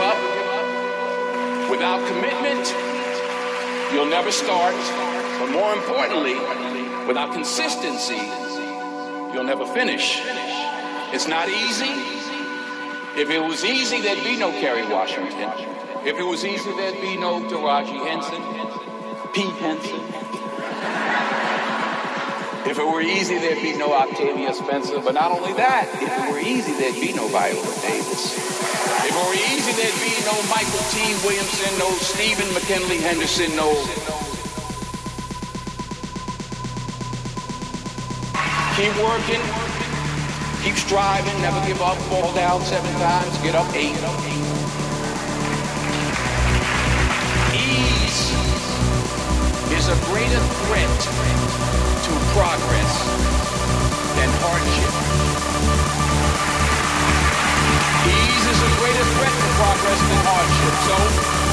Up. Without commitment, you'll never start. But more importantly, without consistency, you'll never finish. It's not easy. If it was easy, there'd be no Kerry Washington. If it was easy, there'd be no Taraji Henson, Pete Henson. If it were easy, there'd be no Octavia Spencer. But not only that, if it were easy, there'd be no Viola Davis. If it were easy, there'd be no Mykelti Williamson, no Stephen McKinley Henderson, no. Keep working, keep striving, never give up, fall down seven times, get up eight. Ease is a greater threat progress than hardship. Ease is a greater threat to progress than hardship. So